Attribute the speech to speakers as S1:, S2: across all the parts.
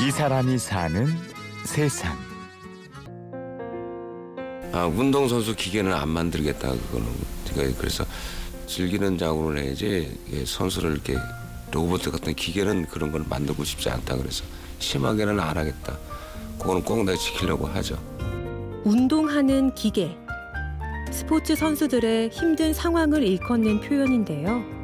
S1: 이 사람이 사는 세상.
S2: 아, 운동 선수 기계는 안 만들겠다 그거는 그러니까 그래서 즐기는 야구를 해야지 선수를 이렇게 로봇 같은 기계는 그런 걸 만들고 싶지 않다 그래서 심하게는 안 하겠다 그거는 꼭 내가 지키려고 하죠
S3: 운동하는 기계. 스포츠 선수들의 힘든 상황을 일컫는 표현인데요.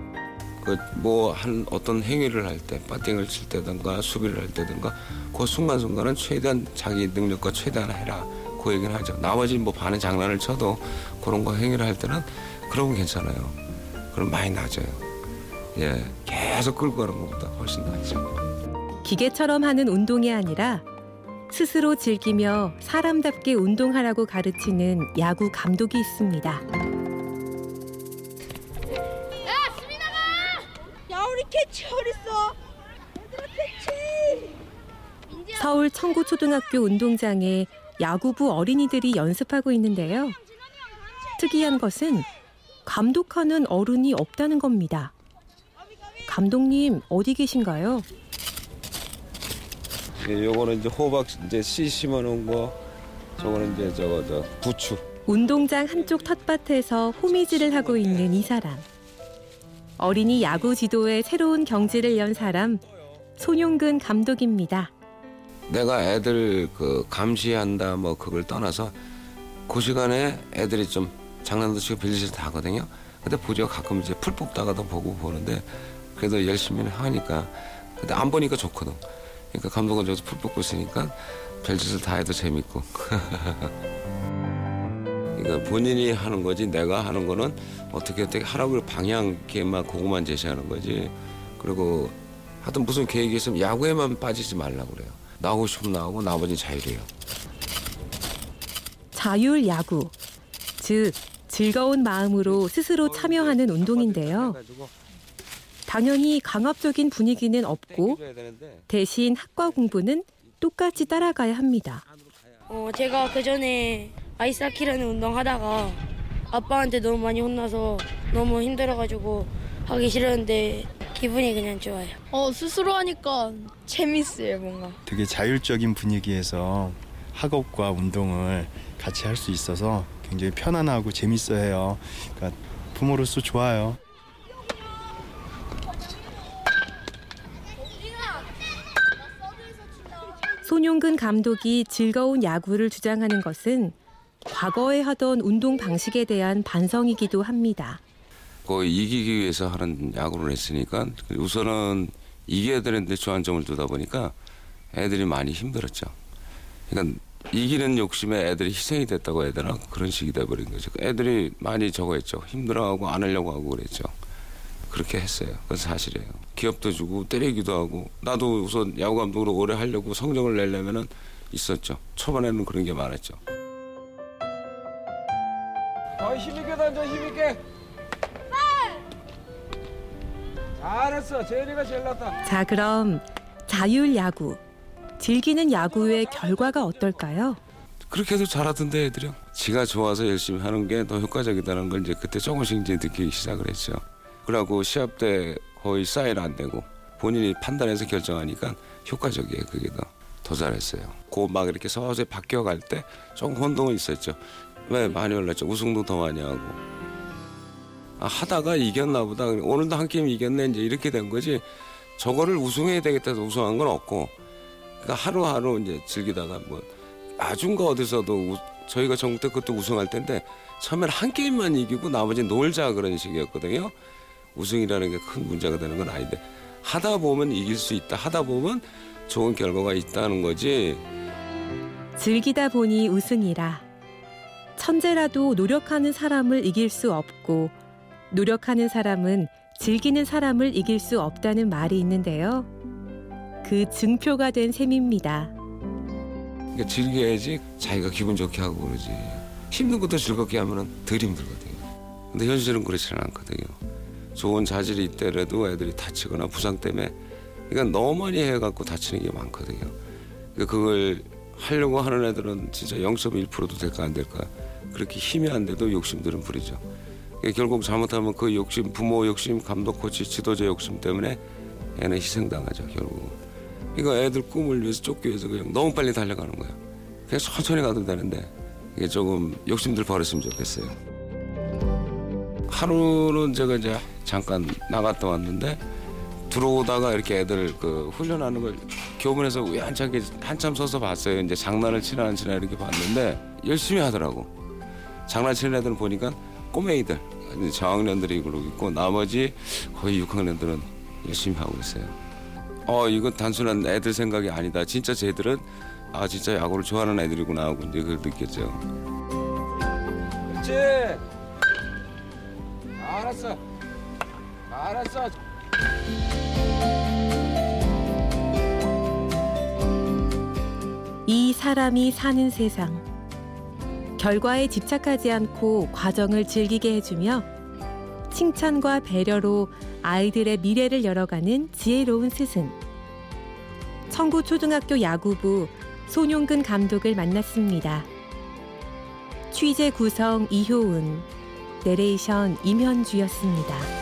S2: 그 뭐 한 어떤 행위를 할때 배팅을 칠 때든가 수비를 할 때든가 그 순간순간은 최대한 자기 능력과 최대한 해라. 그 얘기는 하죠. 나머지 뭐 반은 장난을 쳐도 그런 거 행위를 할 때는 그러면 괜찮아요. 그럼 많이 낮아요. 예 계속 끌고 가는 것보다 훨씬 낫죠.
S3: 기계처럼 하는 운동이 아니라 스스로 즐기며 사람답게 운동하라고 가르치는 야구 감독이 있습니다.
S4: 캐치 어딨어? 얘들아 캐치!
S3: 서울 청구초등학교 운동장에 야구부 어린이들이 연습하고 있는데요. 특이한 것은 감독하는 어른이 없다는 겁니다. 감독님 어디 계신가요?
S2: 예, 요거는 이제 호박 이제 씨 심어놓은 거 저거는 이제 저거 저 부추
S3: 운동장 한쪽 텃밭에서 호미질을 하고 있는 이 사람. 어린이 야구 지도에 새로운 경지를 연 사람 손용근 감독입니다.
S2: 내가 애들 그 감시한다 뭐 그걸 떠나서 그 시간에 애들이 좀 장난도 치고 별짓 다 하거든요. 근데 보죠 가끔 이제 풀 뽑다가도 보고 보는데 그래도 열심히 하니까 근데 안 보니까 좋거든. 그러니까 감독은 저기서 풀 뽑고 있으니까 별짓을 다 해도 재밌고. 그러니까 본인이 하는 거지 내가 하는 거는 어떻게 어떻게 하라고 방향만 그거만 제시하는 거지. 그리고 하여튼 무슨 계획이 있으면 야구에만 빠지지 말라고 그래요. 나오고 싶으면 나오고 나머지는 자율이에요.
S3: 자율 야구. 즉 즐거운 마음으로 스스로 참여하는 운동인데요. 당연히 강압적인 분위기는 없고 대신 학과 공부는 똑같이 따라가야 합니다.
S5: 어, 제가 그 전에 아이스 하키라는 운동 하다가 아빠한테 너무 많이 혼나서 너무 힘들어가지고 하기 싫었는데 기분이 그냥 좋아요.
S6: 어, 스스로 하니까 재밌어요, 뭔가.
S7: 되게 자율적인 분위기에서 학업과 운동을 같이 할 수 있어서 굉장히 편안하고 재밌어해요. 그러니까 부모로서 좋아요.
S3: 손용근 감독이 즐거운 야구를 주장하는 것은 과거에 하던 운동 방식에 대한 반성이기도 합니다.
S2: 그 이기기 위해서 하는 야구를 했으니까 우선은 이겨야 되는데 주안점을 두다 보니까 애들이 많이 힘들었죠. 그러니까 이기는 욕심에 애들이 희생이 됐다고 해야 되나 그런 식이 돼버린 거죠. 애들이 많이 저거 했죠. 힘들어하고 안 하려고 하고 그랬죠. 그렇게 했어요. 그건 사실이에요. 기업도 주고 때리기도 하고 나도 우선 야구 감독으로 오래 하려고 성적을 내려면은 있었죠. 초반에는 그런 게 많았죠.
S8: 더 힘있게 던져 힘있게 잘했어 재현이가 제일 낫다
S3: 자, 그럼 자율 야구. 즐기는 야구의 결과가 어떨까요?
S2: 그렇게 해도 잘하던데 애들이요. 지가 좋아서 열심히 하는 게 더 효과적이다는 걸 이제 그때 조금씩 이제 느끼기 시작을 했죠. 그러고 시합 때 거의 사인 안 되고 본인이 판단해서 결정하니까 효과적이에요. 그게 더. 더 잘했어요. 고 막 이렇게 서서히 바뀌어갈 때 조금 혼동은 있었죠. 왜 많이 올랐죠. 우승도 더 많이 하고. 아, 하다가 이겼나 보다. 오늘도 한 게임 이겼네. 이제 이렇게 된 거지. 저거를 우승해야 되겠다 해서 우승한 건 없고. 그러니까 하루하루 이제 즐기다가 뭐 나중가 어디서도 우- 저희가 전국 때 그것도 우승할 텐데 처음엔 한 게임만 이기고 나머지 놀자 그런 식이었거든요. 우승이라는 게 큰 문제가 되는 건 아닌데 하다 보면 이길 수 있다. 하다 보면 좋은 결과가 있다는 거지.
S3: 즐기다 보니 우승이라. 천재라도 노력하는 사람을 이길 수 없고 노력하는 사람은 즐기는 사람을 이길 수 없다는 말이 있는데요. 그 증표가 된 셈입니다.
S2: 그러니까 즐겨야지 자기가 기분 좋게 하고 그러지. 힘든 것도 즐겁게 하면은 덜 힘들거든요. 근데 현실은 그렇지는 않거든요. 좋은 자질이 있더라도 애들이 다치거나 부상 때문에 그러니까 너무 많이 해갖고 다치는 게 많거든요. 그러니까 그걸 하려고 하는 애들은 진짜 0.1%도 될까 안 될까 그렇게 돼도 욕심들은 부리죠. 그러니까 결국 잘못하면 그 욕심, 부모 욕심, 감독, 코치, 지도자 욕심 때문에 애는 희생당하죠 결국. 이거 애들 꿈을 위해서 쫓기 위해서 그냥 너무 빨리 달려가는 거야. 그냥 천천히 가도 되는데 이게 조금 욕심들 버렸으면 좋겠어요. 하루는 제가 이제 잠깐 나갔다 왔는데 들어오다가 이렇게 애들 그 훈련하는 걸 교문에서 우연찮게 한참 서서 봤어요. 이제 장난을 치나 안 치나 이렇게 봤는데 열심히 하더라고. 장난치는 애들은 보니까 꼬맹이들 저학년들이 그러고 있고 나머지 거의 6학년들은 열심히 하고 있어요. 어 이건 단순한 애들 생각이 아니다. 진짜 쟤들은 아 진짜 야구를 좋아하는 애들이구나 하고 이제 그걸 느꼈죠.
S8: 그렇지 알았어 알았어
S3: 이 사람이 사는 세상. 결과에 집착하지 않고 과정을 즐기게 해주며 칭찬과 배려로 아이들의 미래를 열어가는 지혜로운 스승. 청구 초등학교 야구부 손용근 감독을 만났습니다. 취재 구성 이효은, 내레이션 임현주였습니다.